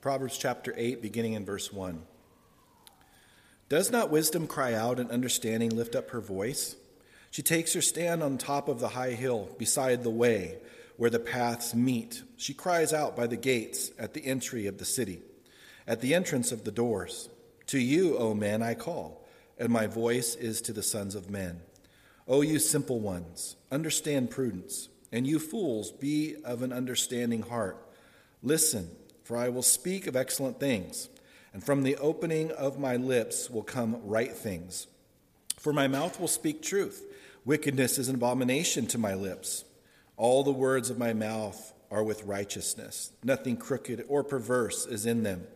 Proverbs chapter 8, beginning in verse 1. Does not wisdom cry out and understanding lift up her voice? She takes her stand on top of the high hill beside the way where the paths meet. She cries out by the gates at the entry of the city, at the entrance of the doors. To you, O men, I call, and my voice is to the sons of men. O you simple ones, understand prudence, and you fools, be of an understanding heart. Listen, for I will speak of excellent things, and from the opening of my lips will come right things. For my mouth will speak truth. Wickedness is an abomination to my lips. All the words of my mouth are with righteousness. Nothing crooked or perverse is in them.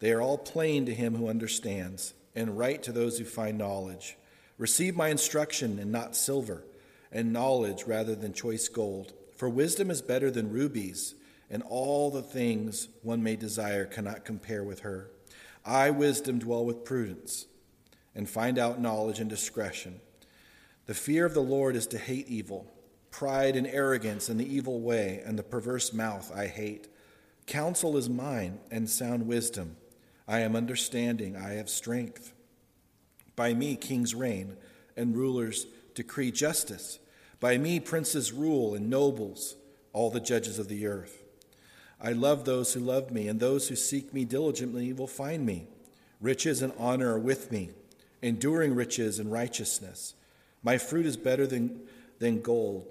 They are all plain to him who understands, and right to those who find knowledge. Receive my instruction and not silver, and knowledge rather than choice gold. For wisdom is better than rubies, and all the things one may desire cannot compare with her. I, wisdom, dwell with prudence, and find out knowledge and discretion. The fear of the Lord is to hate evil, pride and arrogance and the evil way, and the perverse mouth I hate. Counsel is mine, and sound wisdom. I am understanding, I have strength. By me kings reign, and rulers decree justice. By me princes rule, and nobles, all the judges of the earth. I love those who love me, and those who seek me diligently will find me. Riches and honor are with me, enduring riches and righteousness. My fruit is better than, than gold,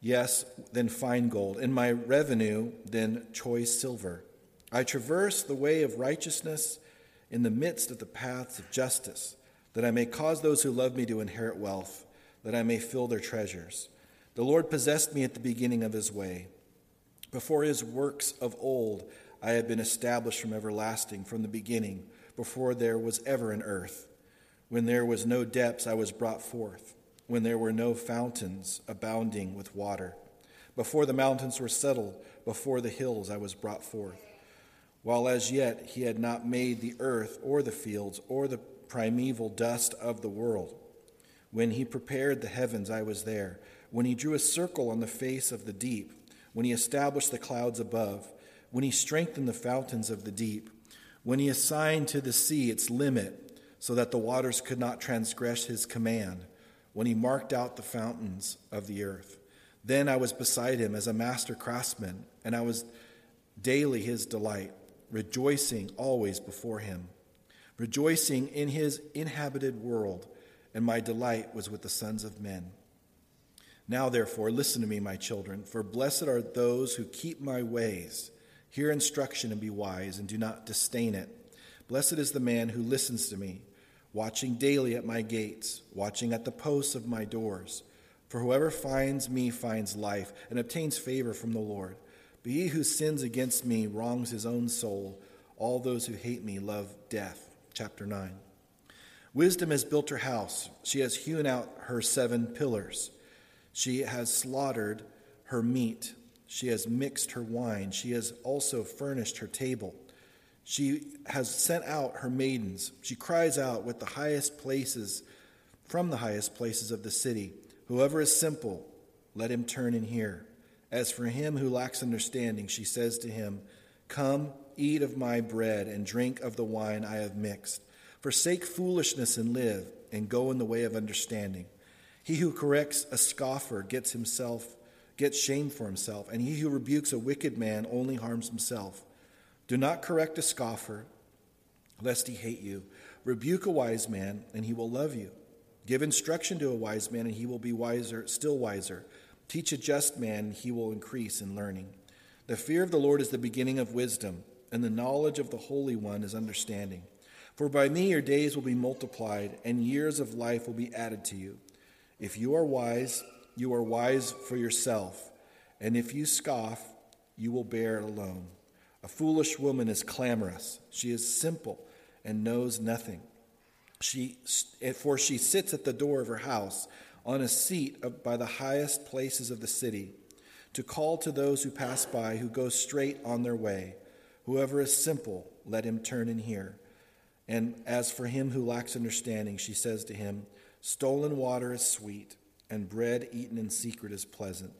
yes, than fine gold, and my revenue than choice silver. I traverse the way of righteousness in the midst of the paths of justice, that I may cause those who love me to inherit wealth, that I may fill their treasures. The Lord possessed me at the beginning of his way. Before his works of old, I have been established from everlasting, from the beginning, before there was ever an earth. When there was no depths, I was brought forth. When there were no fountains abounding with water. Before the mountains were settled, before the hills, I was brought forth while as yet he had not made the earth or the fields or the primeval dust of the world. When he prepared the heavens, I was there. When he drew a circle on the face of the deep, when he established the clouds above, when he strengthened the fountains of the deep, when he assigned to the sea its limit so that the waters could not transgress his command, when he marked out the fountains of the earth. Then I was beside him as a master craftsman, and I was daily his delight rejoicing always before him, rejoicing in his inhabited world, and my delight was with the sons of men. Now, therefore, listen to me, my children, for blessed are those who keep my ways. Hear instruction and be wise, and do not disdain it. Blessed is the man who listens to me, watching daily at my gates, watching at the posts of my doors. For whoever finds me finds life and obtains favor from the Lord. But he who sins against me wrongs his own soul. All those who hate me love death. Chapter 9. Wisdom has built her house. She has hewn out her seven pillars. She has slaughtered her meat. She has mixed her wine. She has also furnished her table. She has sent out her maidens. She cries out with the highest places, from the highest places of the city. Whoever is simple, let him turn and hear. As for him who lacks understanding, she says to him, Come, eat of my bread and drink of the wine I have mixed. Forsake foolishness and live, and go in the way of understanding. He who corrects a scoffer gets himself gets shame for himself, and he who rebukes a wicked man only harms himself. Do not correct a scoffer, lest he hate you. Rebuke a wise man, and he will love you. Give instruction to a wise man, and he will be wiser, still wiser. Teach a just man, he will increase in learning. The fear of the Lord is the beginning of wisdom, and the knowledge of the Holy One is understanding. For by me your days will be multiplied, and years of life will be added to you. If you are wise, you are wise for yourself, and if you scoff, you will bear it alone. A foolish woman is clamorous, she is simple and knows nothing. She, for she sits at the door of her house on a seat by the highest places of the city, to call to those who pass by, who go straight on their way. Whoever is simple, let him turn and hear. And as for him who lacks understanding, she says to him, Stolen water is sweet, and bread eaten in secret is pleasant.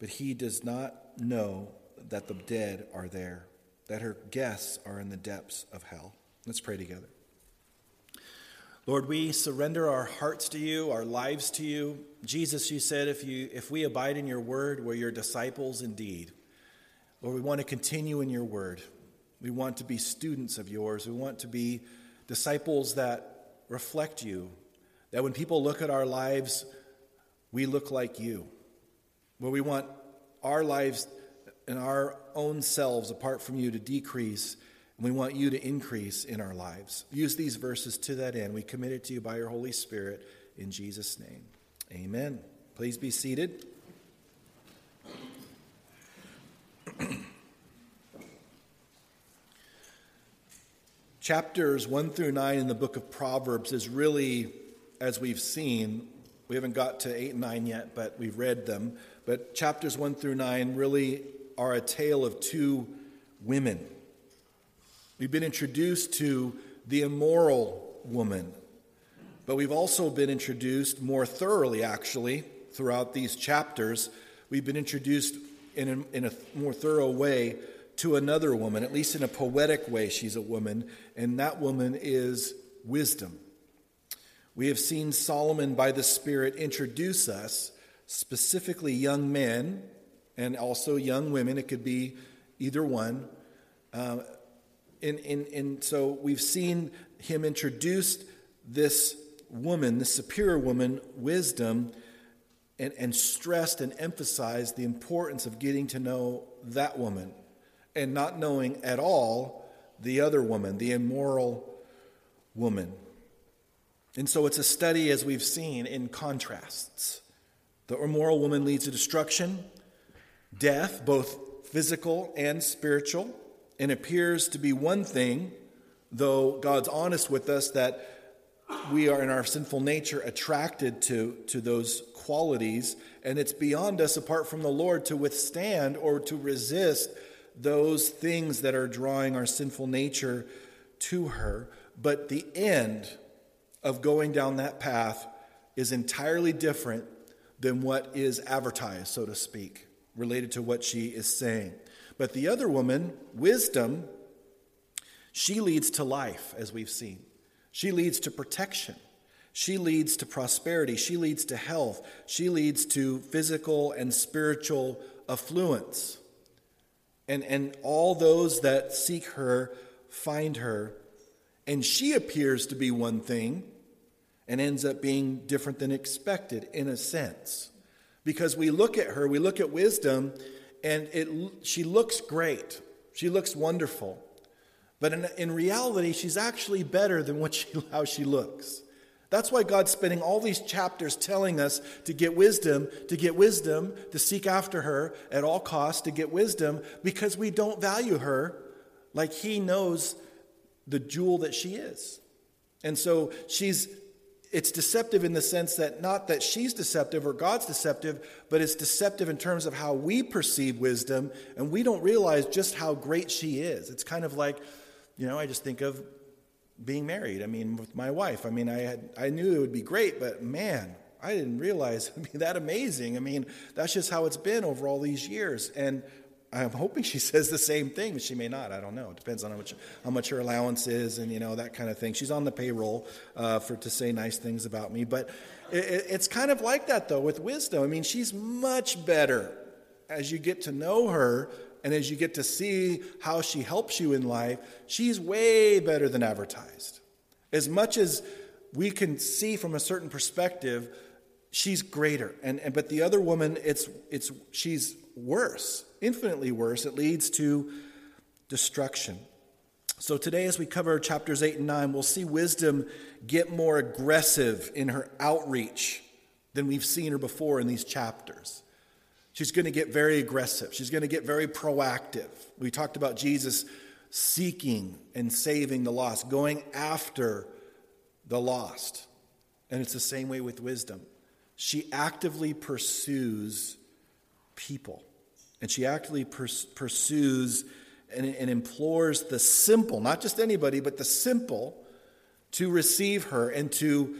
But he does not know that the dead are there. that her guests are in the depths of hell. Let's pray together. Lord, we surrender our hearts to you, our lives to you. Jesus, you said if, you, if we abide in your word, we're your disciples indeed. Lord, we want to continue in your word. We want to be students of yours. We want to be disciples that reflect you, that when people look at our lives, we look like you. Where we want our lives and our own selves apart from you to decrease and we want you to increase in our lives. Use these verses to that end. We commit it to you by your Holy Spirit in Jesus' name. Amen. Please be seated. Chapters 1 through 9 in the book of Proverbs is really, as we've seen, we haven't got to 8 and 9 yet, but we've read them. But chapters 1 through 9 really are a tale of two women We've been introduced to the immoral woman, but we've also been introduced more thoroughly, actually, throughout these chapters. We've been introduced in a, in a more thorough way to another woman, at least in a poetic way, she's a woman, and that woman is wisdom. We have seen Solomon by the Spirit introduce us, specifically young men and also young women, it could be either one, uh, and, and, and so we've seen him introduce this woman, this superior woman, wisdom, and, and stressed and emphasized the importance of getting to know that woman and not knowing at all the other woman, the immoral woman. And so it's a study, as we've seen, in contrasts. The immoral woman leads to destruction, death, both physical and spiritual and appears to be one thing, though God's honest with us that we are in our sinful nature attracted to, to those qualities, and it's beyond us apart from the Lord to withstand or to resist those things that are drawing our sinful nature to her. But the end of going down that path is entirely different than what is advertised, so to speak, related to what she is saying. But the other woman, wisdom, she leads to life, as we've seen. She leads to protection. She leads to prosperity. She leads to health. She leads to physical and spiritual affluence. And, and all those that seek her find her. And she appears to be one thing and ends up being different than expected in a sense. Because we look at her, we look at wisdom, and it, she looks great. She looks wonderful. But in, in reality, she's actually better than what she, how she looks. That's why God's spending all these chapters telling us to get wisdom, to get wisdom, to seek after her at all costs, to get wisdom, because we don't value her like He knows the jewel that she is. And so she's it's deceptive in the sense that not that she's deceptive or God's deceptive, but it's deceptive in terms of how we perceive wisdom, and we don't realize just how great she is. It's kind of like, you know, I just think of being married. I mean, with my wife. I mean, I had I knew it would be great, but man, I didn't realize it'd be that amazing. I mean, that's just how it's been over all these years. And I'm hoping she says the same thing, she may not. I don't know. It depends on how much, how much her allowance is and, you know, that kind of thing. She's on the payroll uh, for to say nice things about me. But it, it's kind of like that, though, with wisdom. I mean, she's much better as you get to know her and as you get to see how she helps you in life. She's way better than advertised. As much as we can see from a certain perspective, she's greater. And, and but the other woman, it's, it's, she's worse infinitely worse. It leads to destruction. So, today, as we cover chapters 8 and 9, we'll see wisdom get more aggressive in her outreach than we've seen her before in these chapters. She's going to get very aggressive, she's going to get very proactive. We talked about Jesus seeking and saving the lost, going after the lost. And it's the same way with wisdom. She actively pursues people. And she actively pers- pursues and, and implores the simple, not just anybody, but the simple, to receive her and to,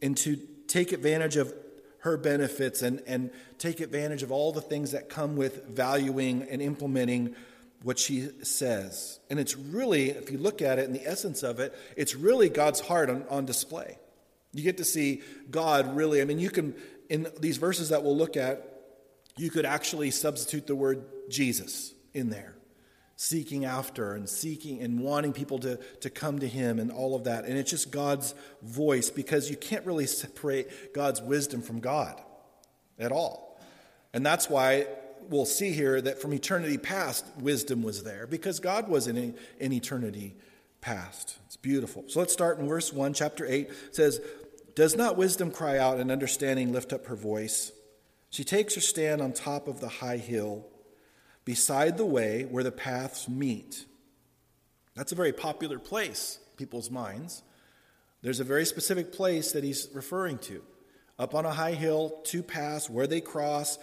and to take advantage of her benefits and, and take advantage of all the things that come with valuing and implementing what she says. And it's really, if you look at it in the essence of it, it's really God's heart on, on display. You get to see God really, I mean, you can, in these verses that we'll look at, you could actually substitute the word Jesus in there, seeking after and seeking and wanting people to, to come to Him and all of that. And it's just God's voice because you can't really separate God's wisdom from God at all. And that's why we'll see here that from eternity past, wisdom was there because God was in, in eternity past. It's beautiful. So let's start in verse 1, chapter 8. It says, Does not wisdom cry out and understanding lift up her voice? She takes her stand on top of the high hill beside the way where the paths meet. That's a very popular place, people's minds. There's a very specific place that he's referring to. Up on a high hill, two paths where they cross.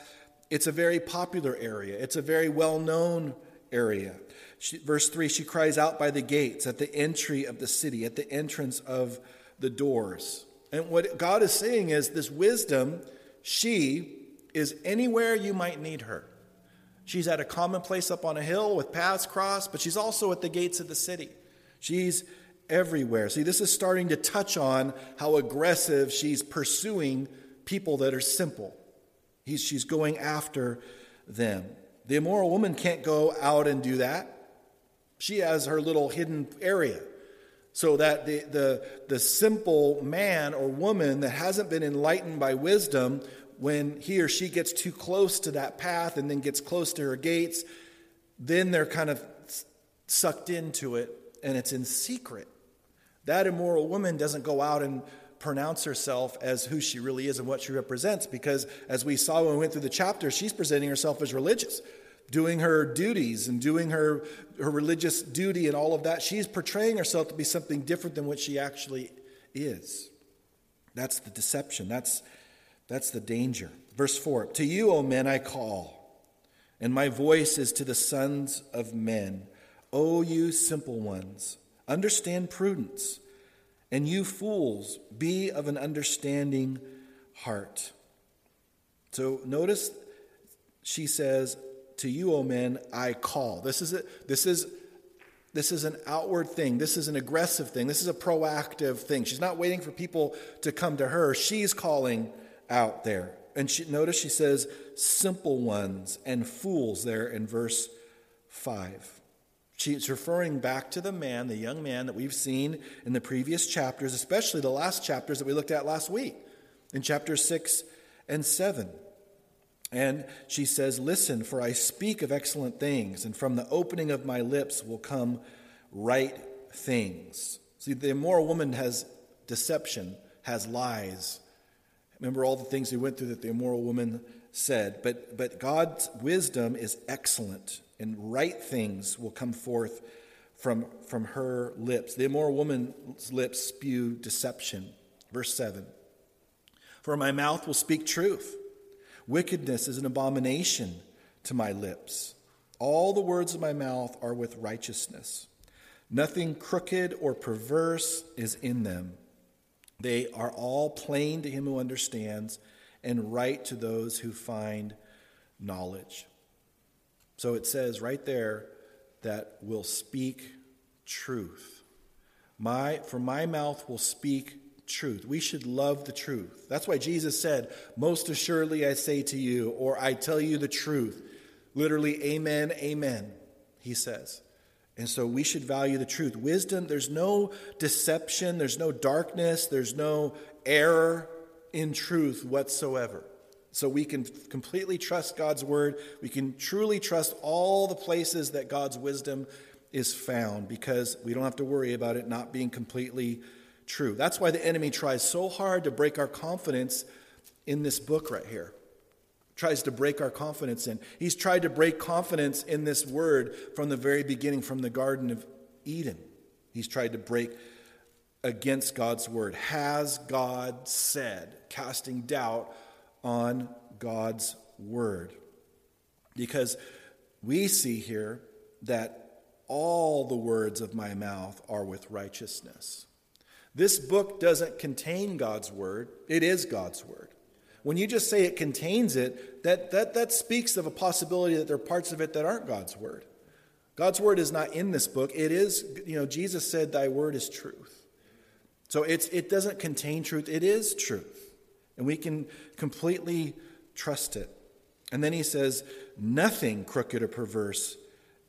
It's a very popular area, it's a very well known area. She, verse 3 she cries out by the gates, at the entry of the city, at the entrance of the doors. And what God is saying is this wisdom, she is anywhere you might need her. She's at a common place up on a hill with paths crossed, but she's also at the gates of the city. She's everywhere. See, this is starting to touch on how aggressive she's pursuing people that are simple. He's, she's going after them. The immoral woman can't go out and do that. She has her little hidden area. So that the, the, the simple man or woman that hasn't been enlightened by wisdom, when he or she gets too close to that path and then gets close to her gates, then they're kind of sucked into it and it's in secret. That immoral woman doesn't go out and pronounce herself as who she really is and what she represents because, as we saw when we went through the chapter, she's presenting herself as religious, doing her duties and doing her, her religious duty and all of that. She's portraying herself to be something different than what she actually is. That's the deception. That's, that's the danger. Verse 4 To you, O men, I call, and my voice is to the sons of men. O you simple ones, understand prudence. And you fools, be of an understanding heart. So notice she says, To you, O men, I call. This is, a, this, is, this is an outward thing. This is an aggressive thing. This is a proactive thing. She's not waiting for people to come to her. She's calling out there. And she, notice she says, simple ones and fools there in verse 5. She's referring back to the man, the young man that we've seen in the previous chapters, especially the last chapters that we looked at last week, in chapters 6 and 7. And she says, Listen, for I speak of excellent things, and from the opening of my lips will come right things. See, the immoral woman has deception, has lies. Remember all the things he went through that the immoral woman said. But, but God's wisdom is excellent and right things will come forth from, from her lips. The immoral woman's lips spew deception. Verse 7 For my mouth will speak truth. Wickedness is an abomination to my lips. All the words of my mouth are with righteousness. Nothing crooked or perverse is in them. They are all plain to him who understands and right to those who find knowledge. So it says right there that will speak truth. My, for my mouth will speak truth. We should love the truth. That's why Jesus said, Most assuredly I say to you, or I tell you the truth. Literally, amen, amen, he says. And so we should value the truth. Wisdom, there's no deception, there's no darkness, there's no error in truth whatsoever. So we can completely trust God's word. We can truly trust all the places that God's wisdom is found because we don't have to worry about it not being completely true. That's why the enemy tries so hard to break our confidence in this book right here. Tries to break our confidence in. He's tried to break confidence in this word from the very beginning, from the Garden of Eden. He's tried to break against God's word. Has God said, casting doubt on God's word. Because we see here that all the words of my mouth are with righteousness. This book doesn't contain God's word, it is God's word. When you just say it contains it, that, that, that speaks of a possibility that there are parts of it that aren't God's word. God's word is not in this book. It is, you know, Jesus said, Thy word is truth. So it's, it doesn't contain truth, it is truth. And we can completely trust it. And then he says, Nothing crooked or perverse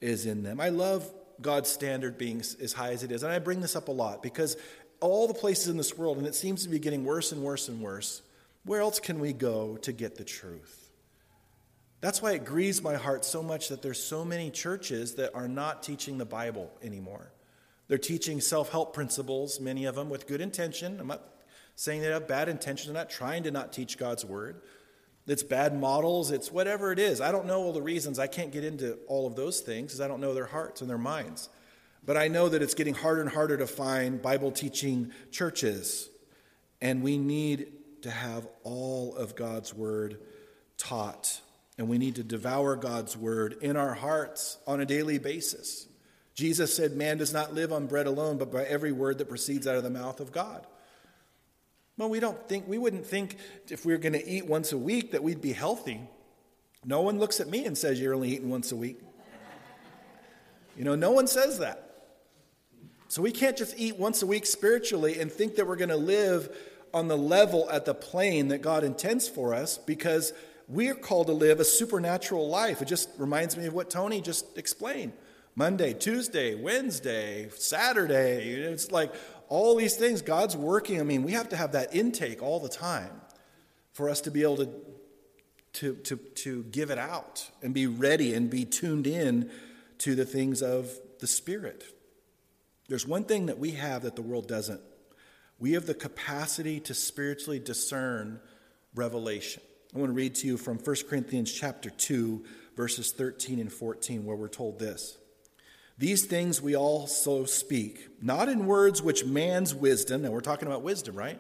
is in them. I love God's standard being as high as it is. And I bring this up a lot because all the places in this world, and it seems to be getting worse and worse and worse, where else can we go to get the truth? That's why it grieves my heart so much that there's so many churches that are not teaching the Bible anymore. They're teaching self help principles, many of them with good intention. I'm not saying they have bad intentions. I'm not trying to not teach God's word. It's bad models, it's whatever it is. I don't know all the reasons. I can't get into all of those things because I don't know their hearts and their minds. But I know that it's getting harder and harder to find Bible teaching churches. And we need to have all of God's word taught. And we need to devour God's word in our hearts on a daily basis. Jesus said, Man does not live on bread alone, but by every word that proceeds out of the mouth of God. Well, we don't think, we wouldn't think if we were going to eat once a week that we'd be healthy. No one looks at me and says, You're only eating once a week. You know, no one says that. So we can't just eat once a week spiritually and think that we're going to live on the level at the plane that God intends for us because we're called to live a supernatural life. It just reminds me of what Tony just explained. Monday, Tuesday, Wednesday, Saturday. It's like all these things God's working. I mean, we have to have that intake all the time for us to be able to, to, to, to give it out and be ready and be tuned in to the things of the Spirit. There's one thing that we have that the world doesn't. We have the capacity to spiritually discern revelation. I want to read to you from 1 Corinthians chapter 2 verses 13 and 14 where we're told this. These things we also speak, not in words which man's wisdom, and we're talking about wisdom, right?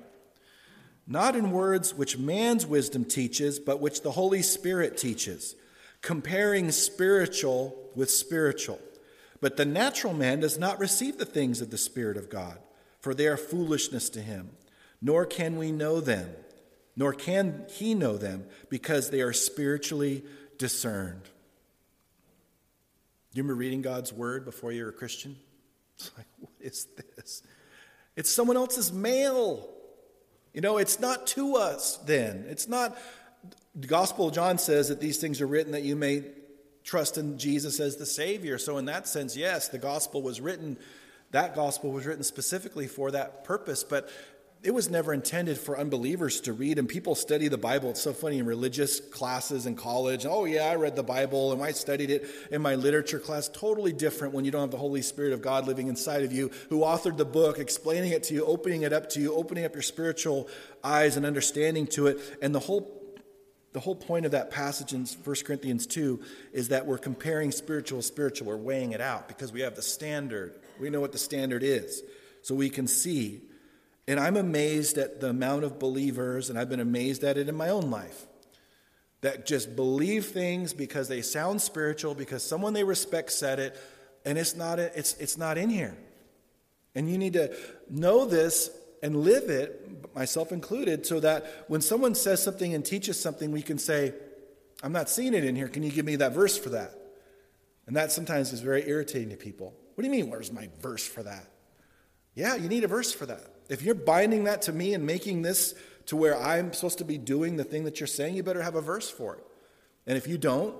Not in words which man's wisdom teaches, but which the Holy Spirit teaches, comparing spiritual with spiritual. But the natural man does not receive the things of the Spirit of God, for they are foolishness to him, nor can we know them, nor can he know them, because they are spiritually discerned. You remember reading God's word before you were a Christian? It's like, what is this? It's someone else's mail. You know, it's not to us then. It's not, the Gospel of John says that these things are written that you may trust in Jesus as the Savior. So, in that sense, yes, the gospel was written, that gospel was written specifically for that purpose, but it was never intended for unbelievers to read. And people study the Bible. It's so funny in religious classes in college. Oh, yeah, I read the Bible and I studied it in my literature class. Totally different when you don't have the Holy Spirit of God living inside of you, who authored the book, explaining it to you, opening it up to you, opening up your spiritual eyes and understanding to it. And the whole the whole point of that passage in 1 Corinthians 2 is that we're comparing spiritual with spiritual. We're weighing it out because we have the standard. We know what the standard is. So we can see. And I'm amazed at the amount of believers, and I've been amazed at it in my own life, that just believe things because they sound spiritual, because someone they respect said it, and it's not, it's, it's not in here. And you need to know this and live it, myself included, so that when someone says something and teaches something, we can say, I'm not seeing it in here. Can you give me that verse for that? And that sometimes is very irritating to people. What do you mean, where's my verse for that? Yeah, you need a verse for that. If you're binding that to me and making this to where I'm supposed to be doing the thing that you're saying, you better have a verse for it. And if you don't,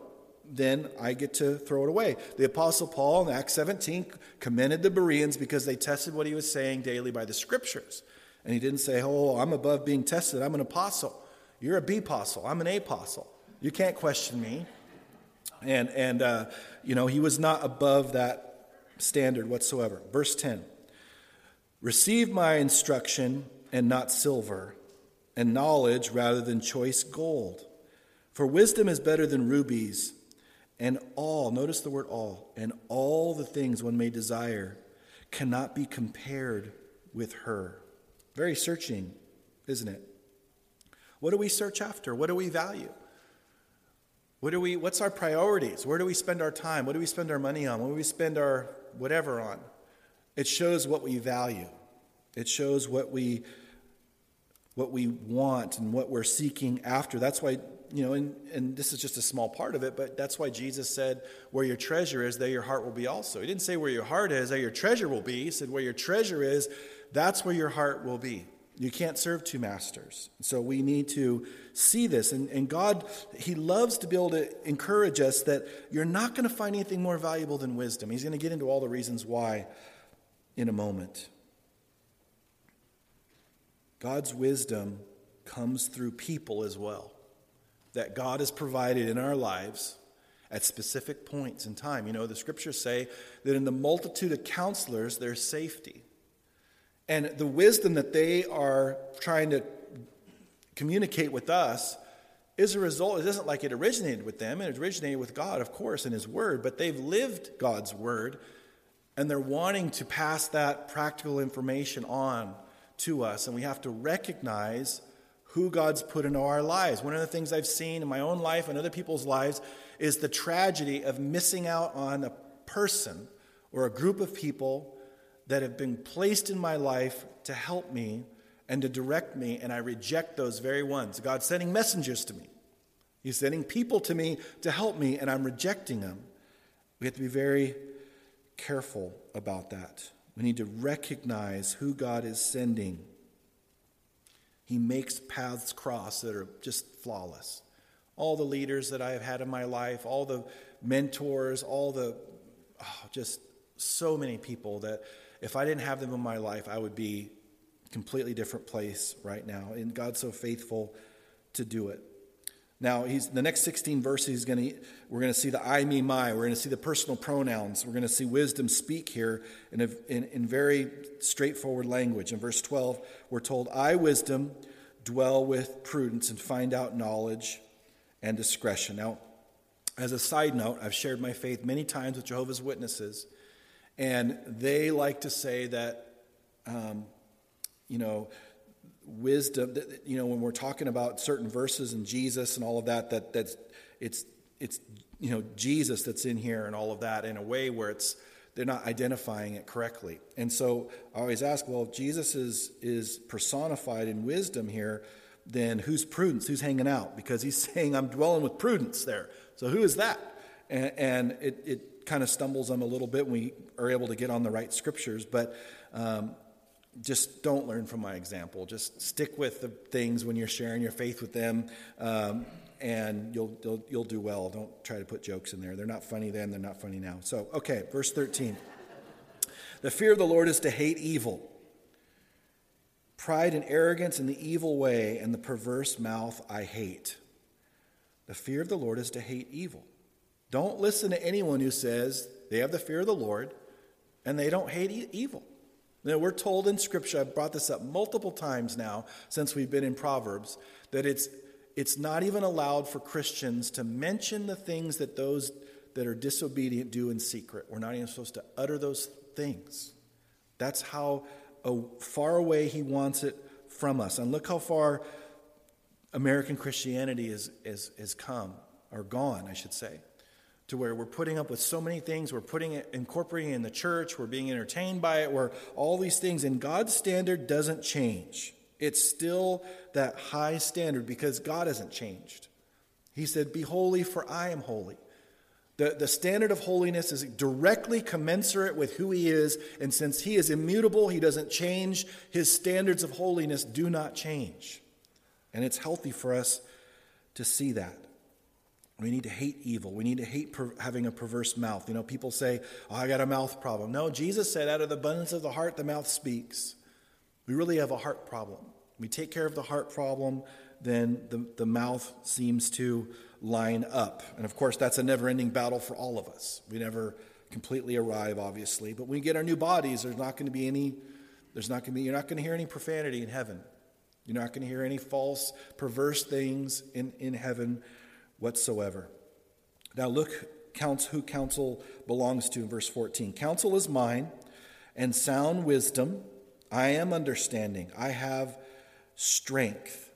then I get to throw it away. The Apostle Paul in Acts 17 commended the Bereans because they tested what he was saying daily by the scriptures. And he didn't say, Oh, I'm above being tested. I'm an apostle. You're a B apostle. I'm an A apostle. You can't question me. And, and uh, you know, he was not above that standard whatsoever. Verse 10 Receive my instruction and not silver, and knowledge rather than choice gold. For wisdom is better than rubies and all, notice the word all, and all the things one may desire cannot be compared with her. Very searching, isn't it? What do we search after? What do we value? What do we, what's our priorities? Where do we spend our time? What do we spend our money on? What do we spend our whatever on? It shows what we value. It shows what we what we want and what we're seeking after. That's why, you know, and, and this is just a small part of it, but that's why Jesus said, Where your treasure is, there your heart will be also. He didn't say where your heart is, there your treasure will be. He said, Where your treasure is, that's where your heart will be. You can't serve two masters. So we need to see this. And, and God, He loves to be able to encourage us that you're not going to find anything more valuable than wisdom. He's going to get into all the reasons why in a moment. God's wisdom comes through people as well, that God has provided in our lives at specific points in time. You know, the scriptures say that in the multitude of counselors, there's safety. And the wisdom that they are trying to communicate with us is a result. It isn't like it originated with them, it originated with God, of course, in His Word, but they've lived God's Word and they're wanting to pass that practical information on to us. And we have to recognize who God's put into our lives. One of the things I've seen in my own life and other people's lives is the tragedy of missing out on a person or a group of people that have been placed in my life to help me and to direct me, and I reject those very ones. God's sending messengers to me. He's sending people to me to help me, and I'm rejecting them. We have to be very careful about that. We need to recognize who God is sending. He makes paths cross that are just flawless. All the leaders that I have had in my life, all the mentors, all the oh, just so many people that if I didn't have them in my life, I would be completely different place right now. And God's so faithful to do it. Now, he's the next 16 verses. He's to we're going to see the I, me, my. We're going to see the personal pronouns. We're going to see wisdom speak here in, a, in, in very straightforward language. In verse 12, we're told, "I, wisdom, dwell with prudence and find out knowledge and discretion." Now, as a side note, I've shared my faith many times with Jehovah's Witnesses. And they like to say that, um, you know, wisdom, that, you know, when we're talking about certain verses and Jesus and all of that, that that's, it's, it's, you know, Jesus that's in here and all of that in a way where it's, they're not identifying it correctly. And so I always ask, well, if Jesus is, is personified in wisdom here, then who's prudence? Who's hanging out? Because he's saying, I'm dwelling with prudence there. So who is that? And, and it, it kind of stumbles them a little bit when we are able to get on the right scriptures, but um, just don't learn from my example. Just stick with the things when you're sharing your faith with them, um, and you'll, you'll, you'll do well. Don't try to put jokes in there. They're not funny then, they're not funny now. So, okay, verse 13. The fear of the Lord is to hate evil. Pride and arrogance and the evil way and the perverse mouth I hate. The fear of the Lord is to hate evil. Don't listen to anyone who says they have the fear of the Lord and they don't hate evil. Now, we're told in Scripture, I've brought this up multiple times now since we've been in Proverbs, that it's, it's not even allowed for Christians to mention the things that those that are disobedient do in secret. We're not even supposed to utter those things. That's how uh, far away he wants it from us. And look how far American Christianity is, is, has come, or gone, I should say to where we're putting up with so many things. We're putting it, incorporating it in the church. We're being entertained by it. We're all these things. And God's standard doesn't change. It's still that high standard because God hasn't changed. He said, Be holy, for I am holy. The, the standard of holiness is directly commensurate with who he is. And since he is immutable, he doesn't change. His standards of holiness do not change. And it's healthy for us to see that. We need to hate evil. We need to hate per- having a perverse mouth. You know, people say, oh, I got a mouth problem. No, Jesus said, out of the abundance of the heart, the mouth speaks. We really have a heart problem. We take care of the heart problem, then the, the mouth seems to line up. And of course, that's a never ending battle for all of us. We never completely arrive, obviously. But when we get our new bodies, there's not going to be any, there's not going to be, you're not going to hear any profanity in heaven. You're not going to hear any false, perverse things in, in heaven whatsoever. Now look counts who counsel belongs to in verse 14. Counsel is mine, and sound wisdom. I am understanding. I have strength.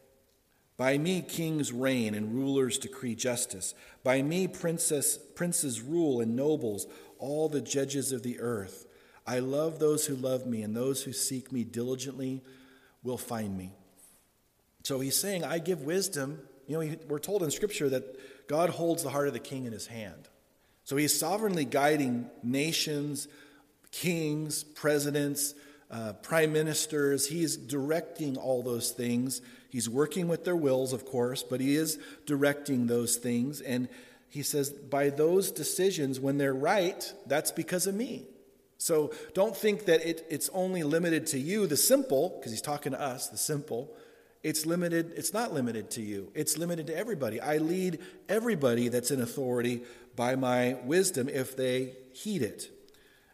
By me kings reign and rulers decree justice. By me princess, princes rule and nobles, all the judges of the earth. I love those who love me, and those who seek me diligently will find me. So he's saying, I give wisdom. You know, we're told in Scripture that God holds the heart of the king in his hand. So he's sovereignly guiding nations, kings, presidents, uh, prime ministers. He's directing all those things. He's working with their wills, of course, but he is directing those things. And he says, by those decisions, when they're right, that's because of me. So don't think that it, it's only limited to you, the simple, because he's talking to us, the simple. It's limited, it's not limited to you. It's limited to everybody. I lead everybody that's in authority by my wisdom if they heed it.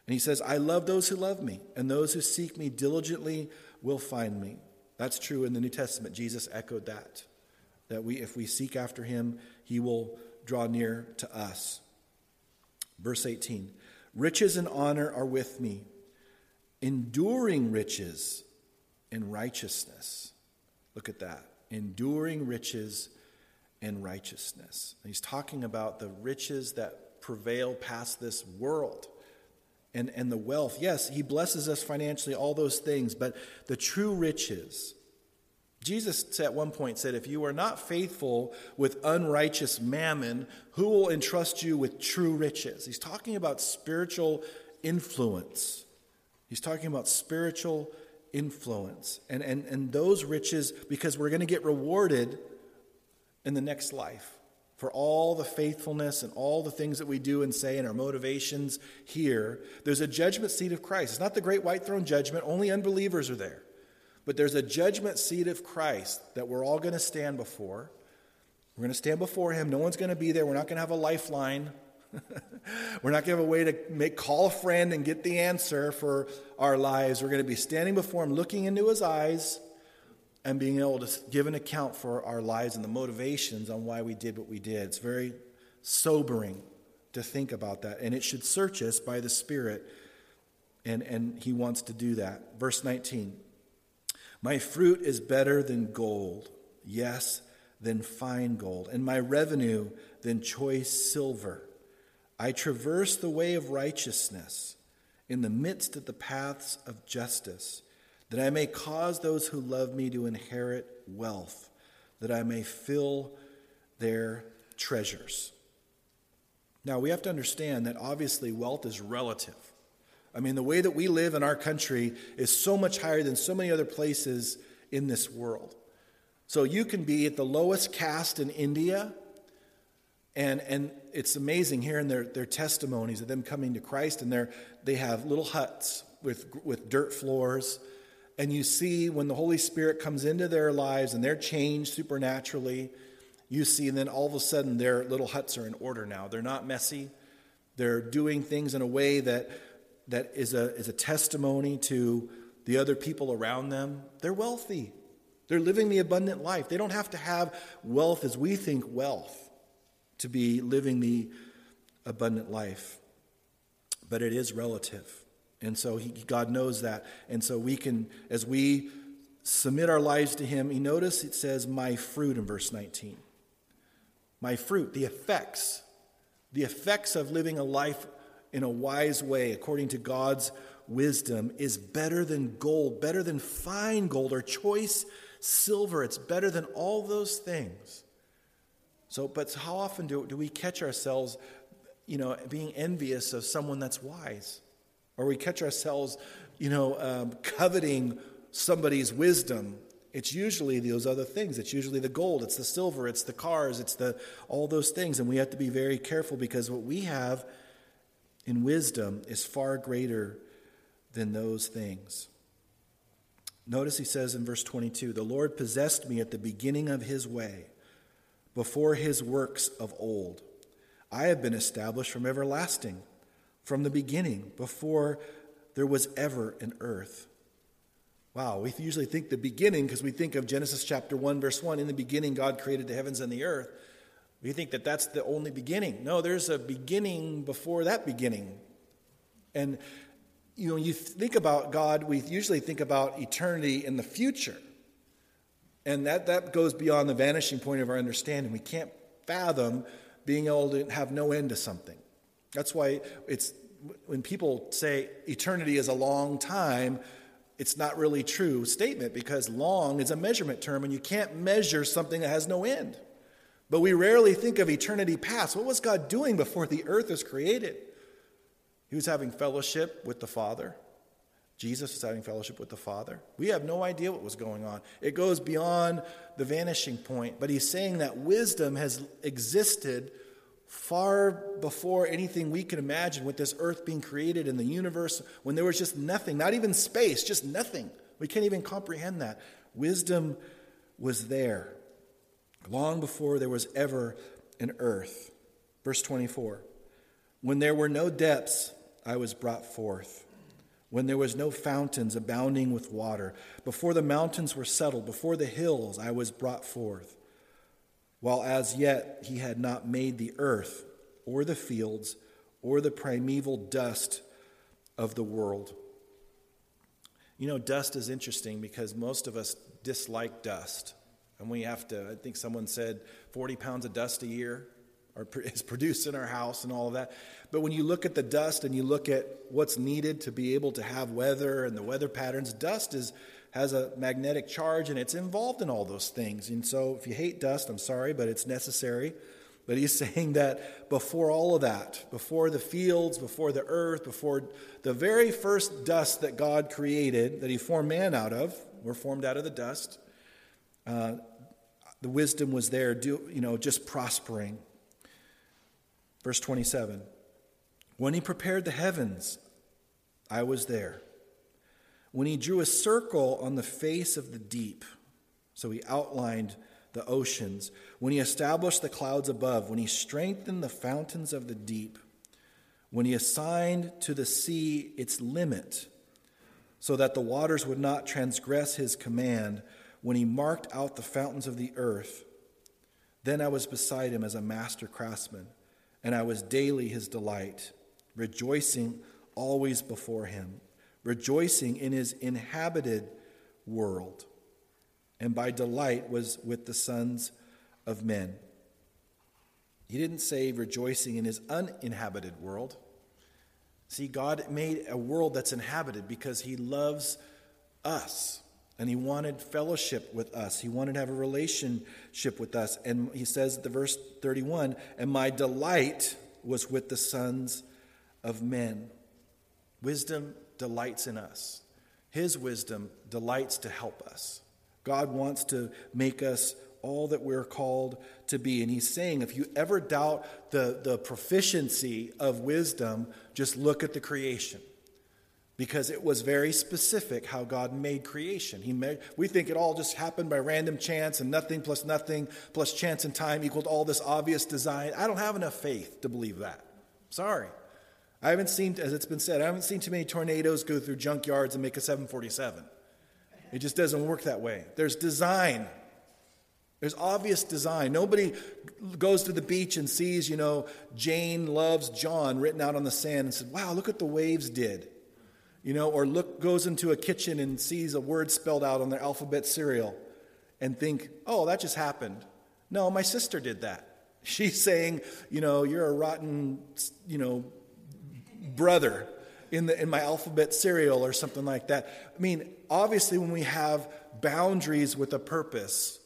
And he says, I love those who love me, and those who seek me diligently will find me. That's true in the New Testament. Jesus echoed that. That we, if we seek after him, he will draw near to us. Verse 18 Riches and honor are with me, enduring riches and righteousness. Look at that. Enduring riches and righteousness. And he's talking about the riches that prevail past this world and, and the wealth. Yes, he blesses us financially, all those things, but the true riches. Jesus at one point said, If you are not faithful with unrighteous mammon, who will entrust you with true riches? He's talking about spiritual influence. He's talking about spiritual influence. And, and, and those riches, because we're going to get rewarded in the next life for all the faithfulness and all the things that we do and say and our motivations here. There's a judgment seat of Christ. It's not the great white throne judgment, only unbelievers are there. But there's a judgment seat of Christ that we're all going to stand before. We're going to stand before him. No one's going to be there. We're not going to have a lifeline. we're not going to have a way to make call a friend and get the answer for our lives. We're going to be standing before him, looking into his eyes and being able to give an account for our lives and the motivations on why we did what we did. It's very sobering to think about that. And it should search us by the Spirit. And, and he wants to do that. Verse 19 My fruit is better than gold, yes, than fine gold, and my revenue than choice silver. I traverse the way of righteousness in the midst of the paths of justice that I may cause those who love me to inherit wealth, that I may fill their treasures. Now, we have to understand that obviously wealth is relative. I mean, the way that we live in our country is so much higher than so many other places in this world. So you can be at the lowest caste in India, and, and it's amazing hearing their, their testimonies of them coming to Christ, and they're, have little huts with, with dirt floors and you see when the Holy Spirit comes into their lives and they're changed supernaturally, you see, and then all of a sudden their little huts are in order now. They're not messy. They're doing things in a way that, that is, a, is a testimony to the other people around them. They're wealthy. They're living the abundant life. They don't have to have wealth as we think wealth to be living the abundant life, but it is relative. And so he, God knows that. And so we can, as we submit our lives to Him, you notice it says, My fruit in verse 19. My fruit, the effects, the effects of living a life in a wise way according to God's wisdom is better than gold, better than fine gold or choice silver. It's better than all those things. So, but how often do, do we catch ourselves, you know, being envious of someone that's wise? or we catch ourselves, you know, um, coveting somebody's wisdom, it's usually those other things. It's usually the gold, it's the silver, it's the cars, it's the all those things. And we have to be very careful because what we have in wisdom is far greater than those things. Notice he says in verse 22 The Lord possessed me at the beginning of his way, before his works of old. I have been established from everlasting from the beginning, before there was ever an earth. Wow, we usually think the beginning because we think of Genesis chapter 1, verse 1. In the beginning, God created the heavens and the earth. We think that that's the only beginning. No, there's a beginning before that beginning. And, you know, you think about God, we usually think about eternity in the future. And that, that goes beyond the vanishing point of our understanding. We can't fathom being able to have no end to something. That's why it's when people say eternity is a long time, it's not really true statement because long is a measurement term and you can't measure something that has no end. But we rarely think of eternity past. What was God doing before the earth was created? He was having fellowship with the Father. Jesus was having fellowship with the Father. We have no idea what was going on. It goes beyond the vanishing point, but he's saying that wisdom has existed far before anything we can imagine with this earth being created in the universe when there was just nothing, not even space, just nothing. We can't even comprehend that. Wisdom was there long before there was ever an earth. Verse 24 When there were no depths, I was brought forth. When there was no fountains abounding with water, before the mountains were settled, before the hills, I was brought forth. While as yet he had not made the earth, or the fields, or the primeval dust of the world. You know, dust is interesting because most of us dislike dust. And we have to, I think someone said 40 pounds of dust a year are, is produced in our house and all of that. But when you look at the dust and you look at what's needed to be able to have weather and the weather patterns, dust is, has a magnetic charge and it's involved in all those things. And so if you hate dust, I'm sorry, but it's necessary. But he's saying that before all of that, before the fields, before the earth, before the very first dust that God created, that he formed man out of, we're formed out of the dust. Uh, the wisdom was there, do, you know, just prospering. Verse 27 When he prepared the heavens, I was there. When he drew a circle on the face of the deep, so he outlined the oceans, when he established the clouds above, when he strengthened the fountains of the deep, when he assigned to the sea its limit, so that the waters would not transgress his command, when he marked out the fountains of the earth. Then I was beside him as a master craftsman, and I was daily his delight, rejoicing always before him, rejoicing in his inhabited world, and by delight was with the sons of men. He didn't say rejoicing in his uninhabited world. See, God made a world that's inhabited because he loves us and he wanted fellowship with us. He wanted to have a relationship with us. And he says at the verse 31, and my delight was with the sons of men. Wisdom delights in us. His wisdom delights to help us. God wants to make us all that we're called to be. And he's saying, if you ever doubt the, the proficiency of wisdom, just look at the creation because it was very specific how God made creation. He made, we think it all just happened by random chance and nothing plus nothing plus chance and time equaled all this obvious design. I don't have enough faith to believe that. Sorry. I haven't seen, as it's been said, I haven't seen too many tornadoes go through junkyards and make a 747. It just doesn't work that way. There's design. There's obvious design. Nobody goes to the beach and sees, you know, Jane loves John written out on the sand and says, wow, look what the waves did you know, or look goes into a kitchen and sees a word spelled out on their alphabet cereal and think, "Oh, that just happened." No, my sister did that. She's saying, you know, you're a rotten, you know, brother in the in my alphabet cereal or something like that. I mean, obviously when we have boundaries with a purpose,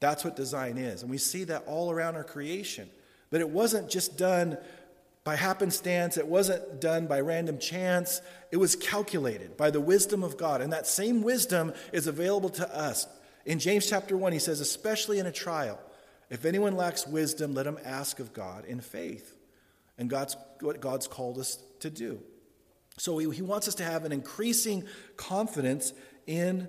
that's what design is. And we see that all around our creation. But it wasn't just done by happenstance. It wasn't done by random chance. It was calculated by the wisdom of God. And that same wisdom is available to us. In James chapter 1, he says, especially in a trial, if anyone lacks wisdom, let him ask of God in faith. And God's what God's called us to do. So he, he wants us to have an increasing confidence in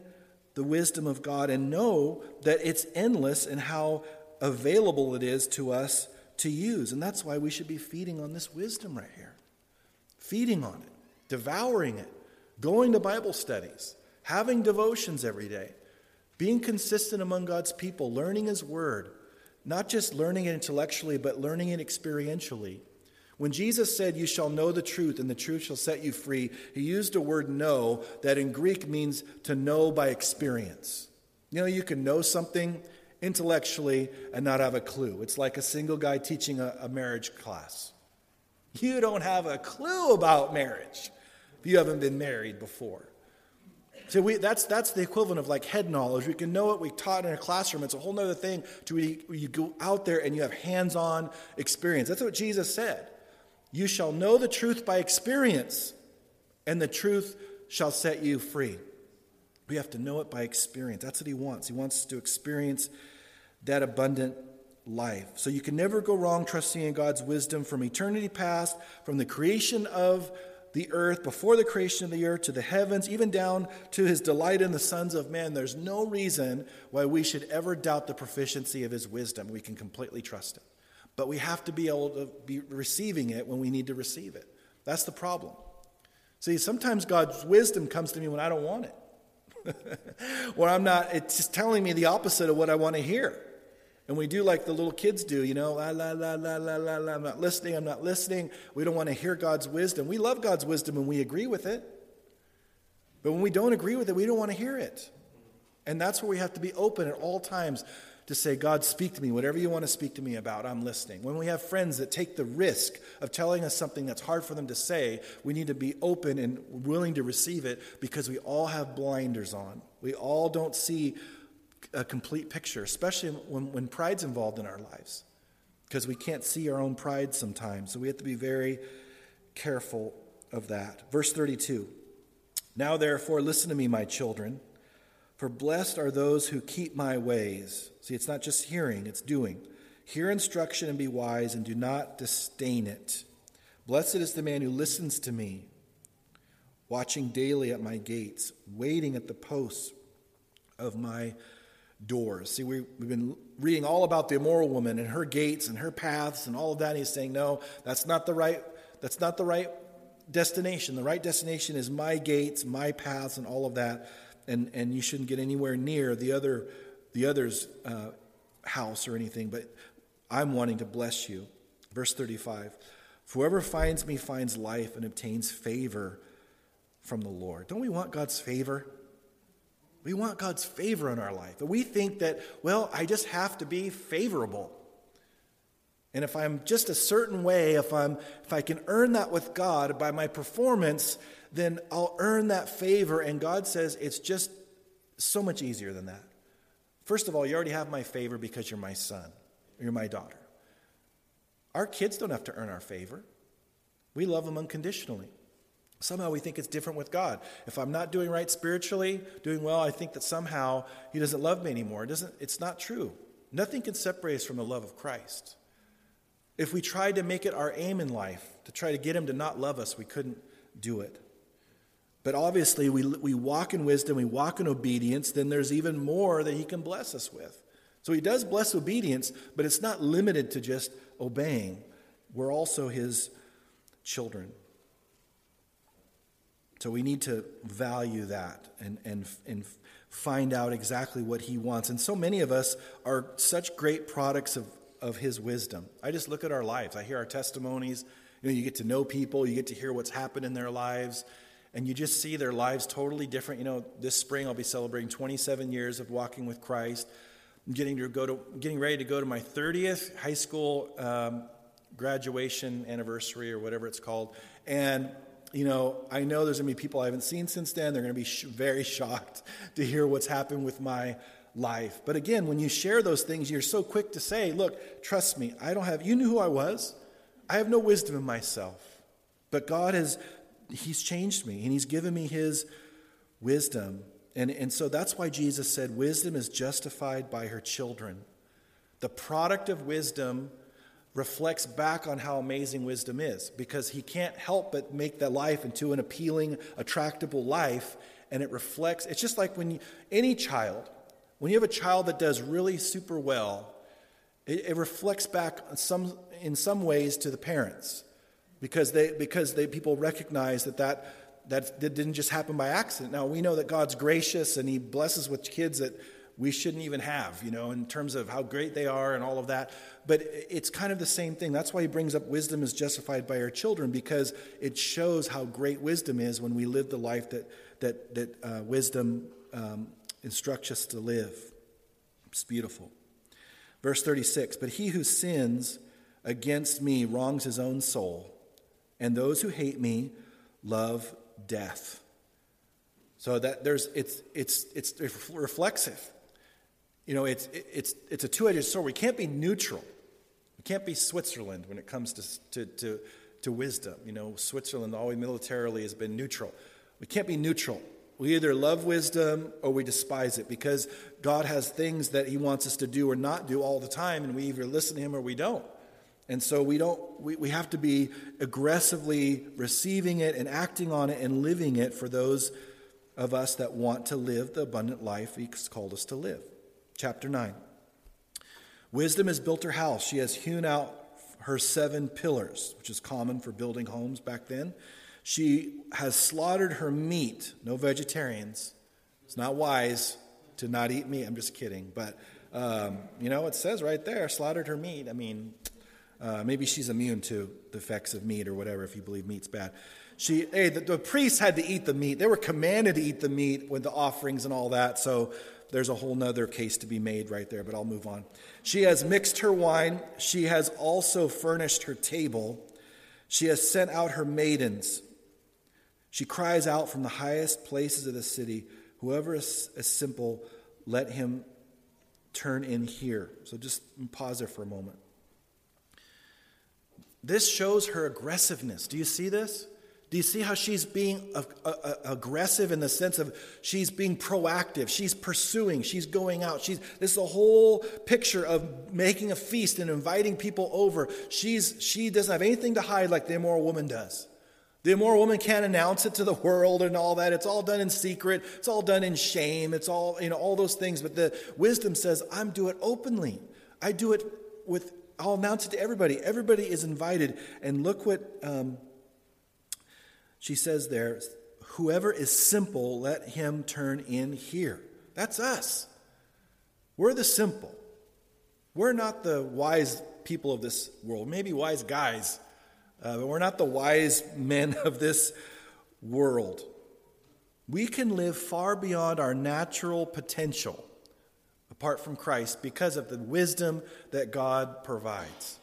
the wisdom of God and know that it's endless and how available it is to us to use. And that's why we should be feeding on this wisdom right here. Feeding on it, devouring it, going to Bible studies, having devotions every day, being consistent among God's people, learning His Word, not just learning it intellectually, but learning it experientially. When Jesus said, You shall know the truth, and the truth shall set you free, he used a word know that in Greek means to know by experience. You know, you can know something intellectually and not have a clue. It's like a single guy teaching a, a marriage class. You don't have a clue about marriage if you haven't been married before. So we, that's, that's the equivalent of like head knowledge. We can know it, we taught in a classroom. It's a whole other thing to where you go out there and you have hands on experience. That's what Jesus said. You shall know the truth by experience, and the truth shall set you free. We have to know it by experience. That's what he wants. He wants to experience that abundant life. So you can never go wrong trusting in God's wisdom from eternity past, from the creation of the earth, before the creation of the earth, to the heavens, even down to his delight in the sons of men. There's no reason why we should ever doubt the proficiency of his wisdom. We can completely trust it. But we have to be able to be receiving it when we need to receive it. That's the problem. See, sometimes God's wisdom comes to me when I don't want it. When I'm not, it's just telling me the opposite of what I want to hear. And we do like the little kids do, you know, la, la, la, la, la, la, I'm not listening, I'm not listening. We don't want to hear God's wisdom. We love God's wisdom and we agree with it. But when we don't agree with it, we don't want to hear it. And that's where we have to be open at all times to say, God, speak to me. Whatever you want to speak to me about, I'm listening. When we have friends that take the risk of telling us something that's hard for them to say, we need to be open and willing to receive it because we all have blinders on. We all don't see a complete picture, especially when, when pride's involved in our lives, because we can't see our own pride sometimes. So we have to be very careful of that. Verse 32 Now therefore, listen to me, my children, for blessed are those who keep my ways. See, it's not just hearing, it's doing. Hear instruction and be wise, and do not disdain it. Blessed is the man who listens to me, watching daily at my gates, waiting at the posts of my doors. See, we, have been reading all about the immoral woman and her gates and her paths and all of that. And he's saying, no, that's not the right, that's not the right destination. The right destination is my gates, my paths, and all of that. And, and you shouldn't get anywhere near the other the other's uh, house or anything, but I'm wanting to bless you. Verse 35 Whoever finds me finds life and obtains favor from the Lord. Don't we want God's favor? We want God's favor in our life. But we think that, well, I just have to be favorable. And if I'm just a certain way, if, I'm, if I can earn that with God by my performance, then I'll earn that favor. And God says it's just so much easier than that. First of all, you already have my favor because you're my son, you're my daughter. Our kids don't have to earn our favor, we love them unconditionally. Somehow we think it's different with God. If I'm not doing right spiritually, doing well, I think that somehow He doesn't love me anymore. It doesn't, it's not true. Nothing can separate us from the love of Christ. If we tried to make it our aim in life, to try to get Him to not love us, we couldn't do it. But obviously, we, we walk in wisdom, we walk in obedience, then there's even more that He can bless us with. So He does bless obedience, but it's not limited to just obeying. We're also His children. So we need to value that and, and, and find out exactly what he wants. And so many of us are such great products of, of his wisdom. I just look at our lives, I hear our testimonies. You know, you get to know people, you get to hear what's happened in their lives, and you just see their lives totally different. You know, this spring I'll be celebrating 27 years of walking with Christ. I'm getting to go to getting ready to go to my 30th high school um, graduation anniversary or whatever it's called, and you know, I know there's to be people I haven't seen since then. They're going to be sh- very shocked to hear what's happened with my life. But again, when you share those things, you're so quick to say, look, trust me, I don't have, you knew who I was. I have no wisdom in myself. But God has, He's changed me and He's given me His wisdom. And, and so that's why Jesus said, wisdom is justified by her children. The product of wisdom reflects back on how amazing wisdom is because he can't help but make that life into an appealing, attractable life. And it reflects, it's just like when you, any child, when you have a child that does really super well, it, it reflects back some, in some ways to the parents because, they, because they, people recognize that, that that didn't just happen by accident. Now, we know that God's gracious and he blesses with kids that we shouldn't even have, you know, in terms of how great they are and all of that. But it's kind of the same thing. That's why he brings up wisdom is justified by our children, because it shows how great wisdom is when we live the life that, that, that uh, wisdom um, instructs us to live. It's beautiful. Verse 36 But he who sins against me wrongs his own soul, and those who hate me love death. So that there's it's it's it's reflexive. You know, it's it's it's a two-edged sword. We can't be neutral. We can't be Switzerland when it comes to to to, to wisdom. You know, Switzerland always militarily has been neutral. We can't be neutral. We either love wisdom or we despise it because God has things that He wants us to do or not do all the time, and we either listen to Him or we don't. And so we don't we, we have to be aggressively receiving it and acting on it and living it for those of us that want to live the abundant life He's called us to live. Chapter 9. Wisdom has built her house. She has hewn out her seven pillars, which is common for building homes back then. She has slaughtered her meat. No vegetarians. It's not wise to not eat meat. I'm just kidding. But, um, you know, it says right there, slaughtered her meat. I mean, uh, maybe she's immune to the effects of meat or whatever if you believe meat's bad. She, hey, the, the priests had to eat the meat. They were commanded to eat the meat with the offerings and all that. So there's a whole nother case to be made right there, but I'll move on. She has mixed her wine. She has also furnished her table. She has sent out her maidens. She cries out from the highest places of the city Whoever is, is simple, let him turn in here. So just pause there for a moment. This shows her aggressiveness. Do you see this? Do you see how she's being aggressive in the sense of she's being proactive? She's pursuing, she's going out. She's this is a whole picture of making a feast and inviting people over. She's she doesn't have anything to hide like the immoral woman does. The immoral woman can't announce it to the world and all that. It's all done in secret. It's all done in shame. It's all, you know, all those things. But the wisdom says, I'm do it openly. I do it with, I'll announce it to everybody. Everybody is invited. And look what um, she says there whoever is simple, let him turn in here. That's us. We're the simple. We're not the wise people of this world, maybe wise guys, uh, but we're not the wise men of this world. We can live far beyond our natural potential apart from Christ because of the wisdom that God provides.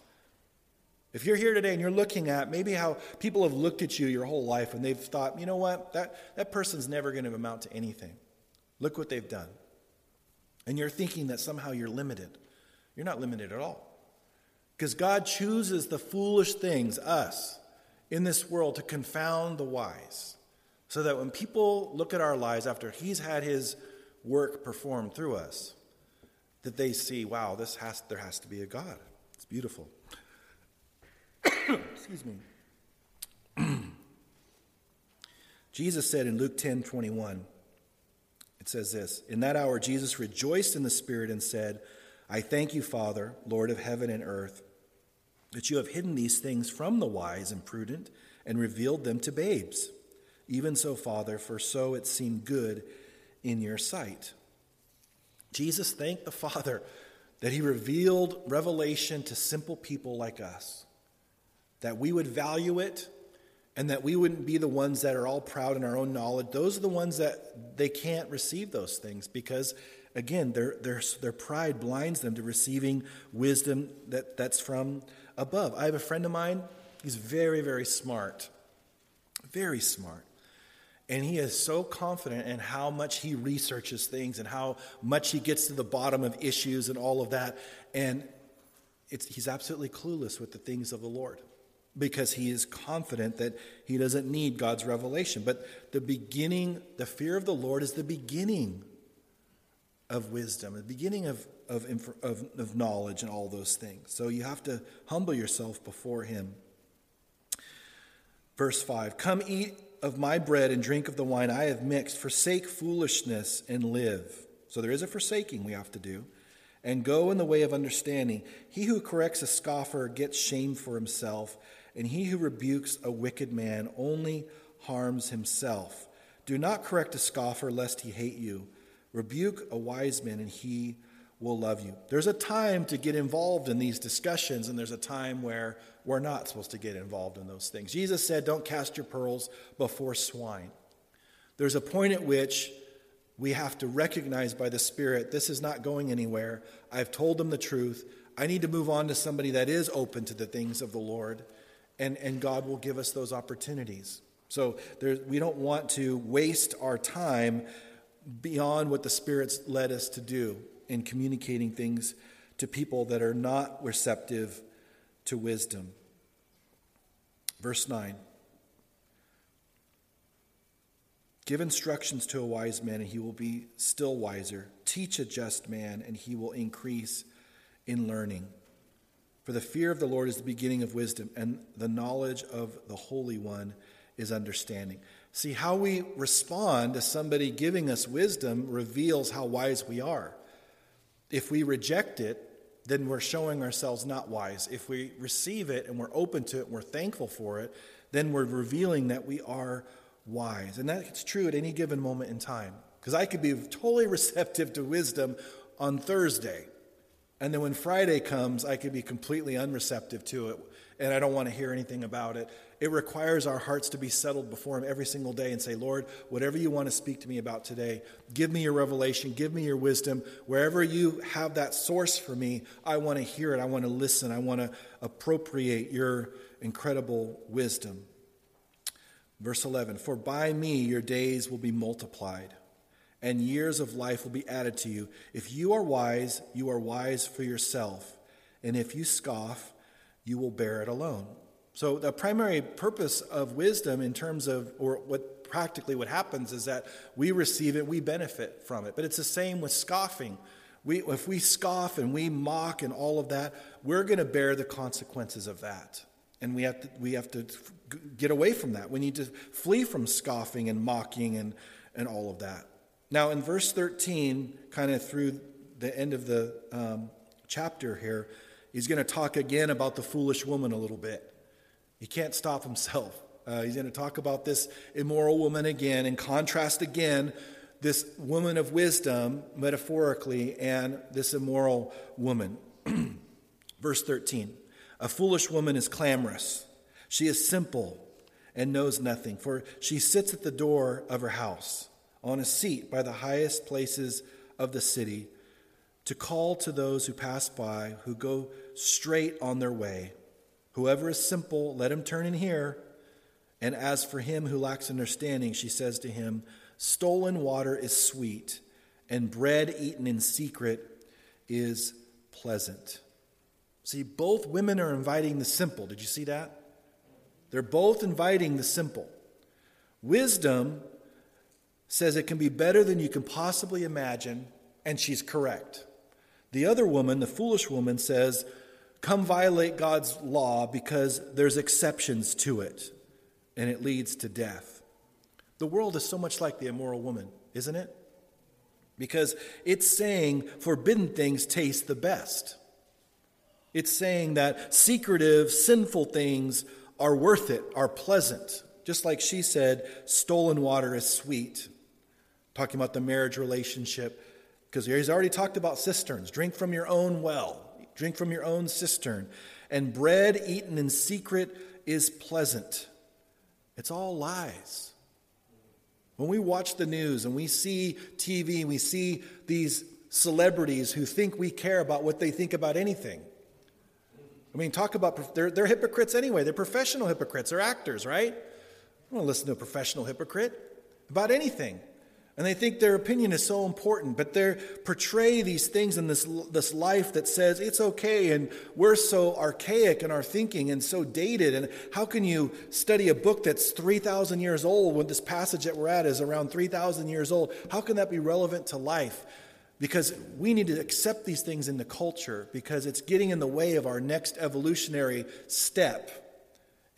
If you're here today and you're looking at maybe how people have looked at you your whole life and they've thought, you know what, that, that person's never going to amount to anything. Look what they've done. And you're thinking that somehow you're limited. You're not limited at all. Because God chooses the foolish things, us, in this world to confound the wise. So that when people look at our lives after He's had His work performed through us, that they see, wow, this has, there has to be a God. It's beautiful. Excuse me. Jesus said in Luke 10 21, it says this In that hour, Jesus rejoiced in the Spirit and said, I thank you, Father, Lord of heaven and earth, that you have hidden these things from the wise and prudent and revealed them to babes. Even so, Father, for so it seemed good in your sight. Jesus thanked the Father that he revealed revelation to simple people like us that we would value it and that we wouldn't be the ones that are all proud in our own knowledge. Those are the ones that they can't receive those things because, again, their, their, their pride blinds them to receiving wisdom that, that's from above. I have a friend of mine, he's very, very smart. Very smart. And he is so confident in how much he researches things and how much he gets to the bottom of issues and all of that. And he's absolutely clueless with the things of the Lord because he is confident that he doesn't need God's revelation. But the beginning, the fear of the Lord is the beginning of wisdom, the beginning of, of, of, of knowledge and all those things. So you have to humble yourself before him. Verse 5 Come eat of my bread and drink of the wine I have mixed, forsake foolishness and live. So there is a forsaking we have to do. And go in the way of understanding. He who corrects a scoffer gets shame for himself and he who rebukes a wicked man only harms himself. Do not correct a scoffer, lest he hate you. Rebuke a wise man, and he will love you. There's a time to get involved in these discussions, and there's a time where we're not supposed to get involved in those things. Jesus said, Don't cast your pearls before swine. There's a point at which we have to recognize by the Spirit this is not going anywhere. I've told them the truth. I need to move on to somebody that is open to the things of the Lord and, and God will give us those opportunities. So there, we don't want to waste our time beyond what the Spirit's led us to do in communicating things to people that are not receptive to wisdom. Verse 9 Give instructions to a wise man, and he will be still wiser. Teach a just man, and he will increase in learning. For the fear of the Lord is the beginning of wisdom, and the knowledge of the Holy One is understanding. See, how we respond to somebody giving us wisdom reveals how wise we are. If we reject it, then we're showing ourselves not wise. If we receive it and we're open to it and we're thankful for it, then we're revealing that we are wise. And that's true at any given moment in time. Because I could be totally receptive to wisdom on Thursday. And then when Friday comes, I could be completely unreceptive to it and I don't want to hear anything about it. It requires our hearts to be settled before Him every single day and say, Lord, whatever you want to speak to me about today, give me your revelation, give me your wisdom. Wherever you have that source for me, I want to hear it. I want to listen. I want to appropriate your incredible wisdom. Verse 11 For by me your days will be multiplied, and years of life will be added to you. If you are wise, you are wise for yourself. And if you scoff, you will bear it alone. So, the primary purpose of wisdom, in terms of, or what practically what happens, is that we receive it, we benefit from it. But it's the same with scoffing. We, if we scoff and we mock and all of that, we're going to bear the consequences of that. And we have, to, we have to get away from that. We need to flee from scoffing and mocking and, and all of that. Now, in verse 13, kind of through the end of the um, chapter here, he's going to talk again about the foolish woman a little bit. He can't stop himself. Uh, he's going to talk about this immoral woman again and contrast again this woman of wisdom, metaphorically, and this immoral woman. Verse 13 A foolish woman is clamorous, she is simple and knows nothing, for she sits at the door of her house on a seat by the highest places of the city to call to those who pass by, who go straight on their way. Whoever is simple, let him turn and hear. And as for him who lacks understanding, she says to him, Stolen water is sweet, and bread eaten in secret is pleasant. See, both women are inviting the simple. Did you see that? They're both inviting the simple. Wisdom says it can be better than you can possibly imagine, and she's correct. The other woman, the foolish woman, says, come violate God's law because there's exceptions to it and it leads to death. The world is so much like the immoral woman, isn't it? Because it's saying forbidden things taste the best. It's saying that secretive, sinful things are worth it, are pleasant. Just like she said, stolen water is sweet. Talking about the marriage relationship, because he's already talked about cisterns. Drink from your own well. Drink from your own cistern. And bread eaten in secret is pleasant. It's all lies. When we watch the news and we see TV and we see these celebrities who think we care about what they think about anything. I mean, talk about, they're, they're hypocrites anyway. They're professional hypocrites. They're actors, right? I don't want to listen to a professional hypocrite about anything and they think their opinion is so important, but they portray these things in this, this life that says it's okay, and we're so archaic in our thinking and so dated. And how can you study a book that's 3,000 years old when this passage that we're at is around 3,000 years old? How can that be relevant to life? Because we need to accept these things in the culture because it's getting in the way of our next evolutionary step.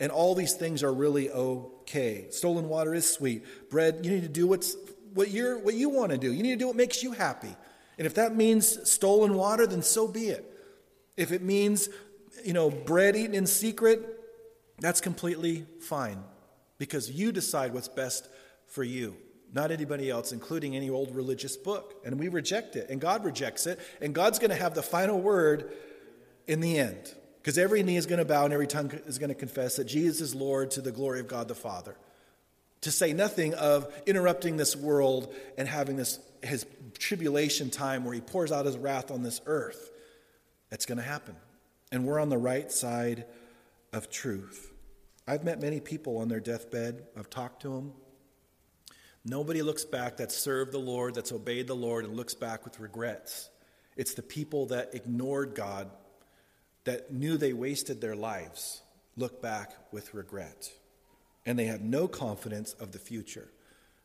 And all these things are really okay. Stolen water is sweet. Bread, you need to do what's what, you're, what you want to do. You need to do what makes you happy. And if that means stolen water, then so be it. If it means, you know, bread eaten in secret, that's completely fine because you decide what's best for you, not anybody else, including any old religious book. And we reject it, and God rejects it, and God's going to have the final word in the end because every knee is going to bow and every tongue is going to confess that Jesus is Lord to the glory of God the Father. To say nothing of interrupting this world and having this his tribulation time where he pours out his wrath on this earth. That's going to happen. And we're on the right side of truth. I've met many people on their deathbed, I've talked to them. Nobody looks back that served the Lord, that's obeyed the Lord, and looks back with regrets. It's the people that ignored God, that knew they wasted their lives, look back with regret. And they have no confidence of the future.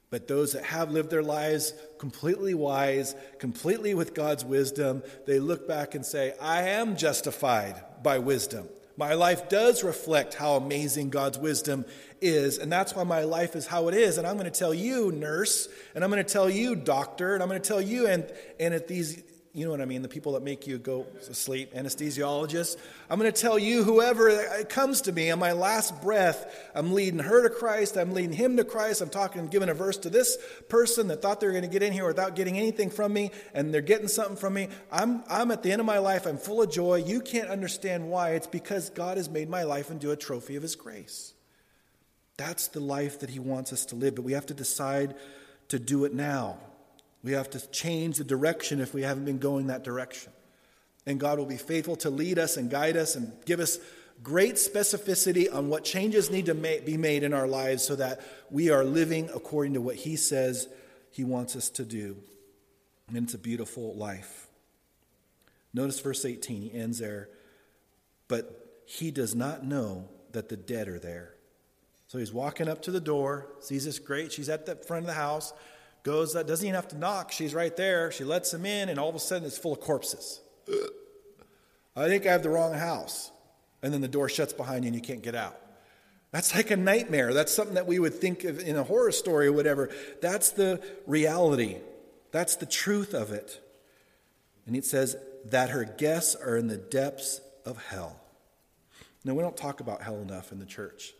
But those that have lived their lives completely wise, completely with God's wisdom, they look back and say, I am justified by wisdom. My life does reflect how amazing God's wisdom is, and that's why my life is how it is. And I'm going to tell you, nurse, and I'm going to tell you, doctor, and I'm going to tell you, and, and at these you know what I mean, the people that make you go to sleep, anesthesiologists. I'm going to tell you, whoever comes to me on my last breath, I'm leading her to Christ, I'm leading him to Christ, I'm talking, giving a verse to this person that thought they were going to get in here without getting anything from me, and they're getting something from me. I'm, I'm at the end of my life, I'm full of joy. You can't understand why. It's because God has made my life into a trophy of his grace. That's the life that he wants us to live, but we have to decide to do it now. We have to change the direction if we haven't been going that direction. And God will be faithful to lead us and guide us and give us great specificity on what changes need to be made in our lives so that we are living according to what He says He wants us to do. And it's a beautiful life. Notice verse 18, he ends there. But he does not know that the dead are there. So he's walking up to the door, sees this great, she's at the front of the house goes, that doesn't even have to knock. She's right there. She lets him in, and all of a sudden it's full of corpses. I think I have the wrong house. And then the door shuts behind you and you can't get out. That's like a nightmare. That's something that we would think of in a horror story or whatever. That's the reality. That's the truth of it. And it says that her guests are in the depths of hell. Now, we don't talk about hell enough in the church.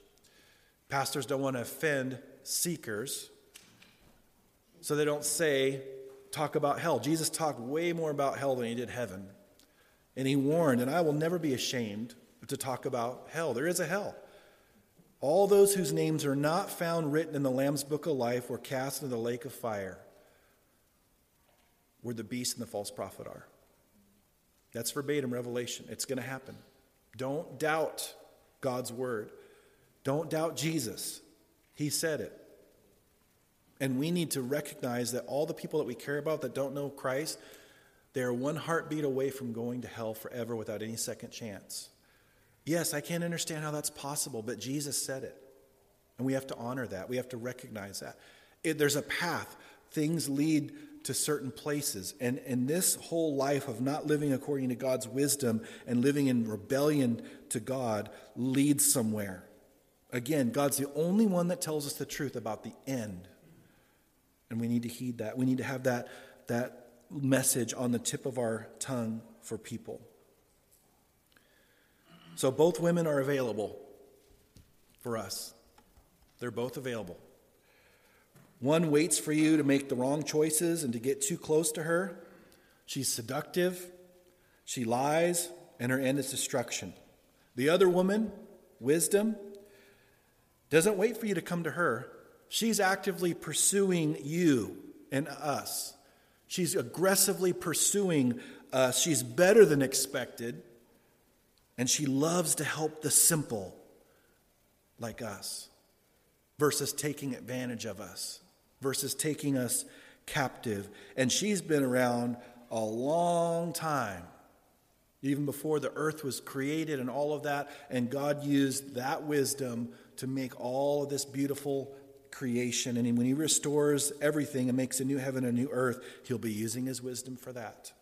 Pastors don't want to offend seekers so they don't say, talk about hell. Jesus talked way more about hell than he did heaven. And he warned, and I will never be ashamed to talk about hell. There is a hell. All those whose names are not found written in the Lamb's book of life were cast into the lake of fire, where the beast and the false prophet are. That's verbatim revelation. It's going to happen. Don't doubt God's word. Don't doubt Jesus. He said it. And we need to recognize that all the people that we care about that don't know Christ, they are one heartbeat away from going to hell forever without any second chance. Yes, I can't understand how that's possible, but Jesus said it. And we have to honor that. We have to recognize that. It, there's a path. Things lead to certain places. And, and this whole life of not living according to God's wisdom and living in rebellion to God leads somewhere. Again, God's the only one that tells us the truth about the end. And we need to heed that. We need to have that, that message on the tip of our tongue for people. So both women are available for us. They're both available. One waits for you to make the wrong choices and to get too close to her. She's seductive, she lies, and her end is destruction. The other woman, wisdom, doesn't wait for you to come to her. She's actively pursuing you and us. She's aggressively pursuing us. She's better than expected. And she loves to help the simple like us versus taking advantage of us, versus taking us captive. And she's been around a long time, even before the earth was created and all of that. And God used that wisdom to make all of this beautiful creation. And when he restores everything and makes a new heaven and a new earth, he'll be using his wisdom for that.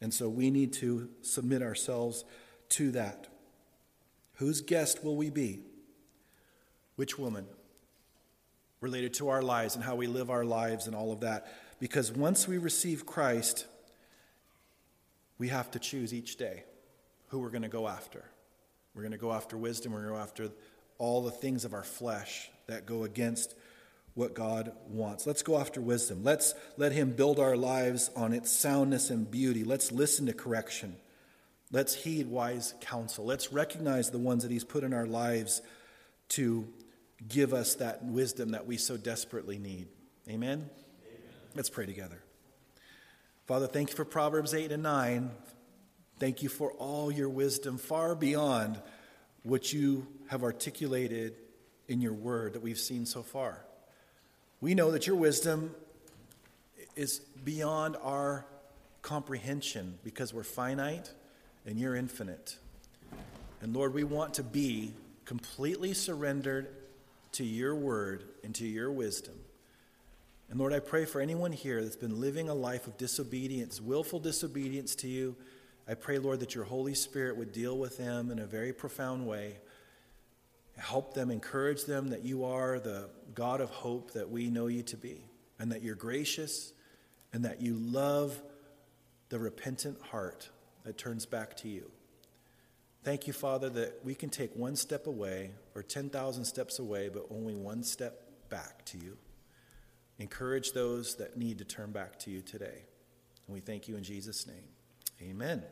And so we need to submit ourselves to that. Whose guest will we be? Which woman? Related to our lives and how we live our lives and all of that. Because once we receive Christ, we have to choose each day who we're going to go after. We're going to go after wisdom, we're going to go after all the things of our flesh that go against what God wants. Let's go after wisdom. Let's let Him build our lives on its soundness and beauty. Let's listen to correction. Let's heed wise counsel. Let's recognize the ones that He's put in our lives to give us that wisdom that we so desperately need. Amen? Amen. Let's pray together. Father, thank you for Proverbs 8 and 9. Thank you for all your wisdom, far beyond what you have articulated in your word that we've seen so far. We know that your wisdom is beyond our comprehension because we're finite and you're infinite. And Lord, we want to be completely surrendered to your word and to your wisdom. And Lord, I pray for anyone here that's been living a life of disobedience, willful disobedience to you. I pray, Lord, that your Holy Spirit would deal with them in a very profound way. Help them, encourage them that you are the God of hope that we know you to be, and that you're gracious, and that you love the repentant heart that turns back to you. Thank you, Father, that we can take one step away or 10,000 steps away, but only one step back to you. Encourage those that need to turn back to you today. And we thank you in Jesus' name. Amen.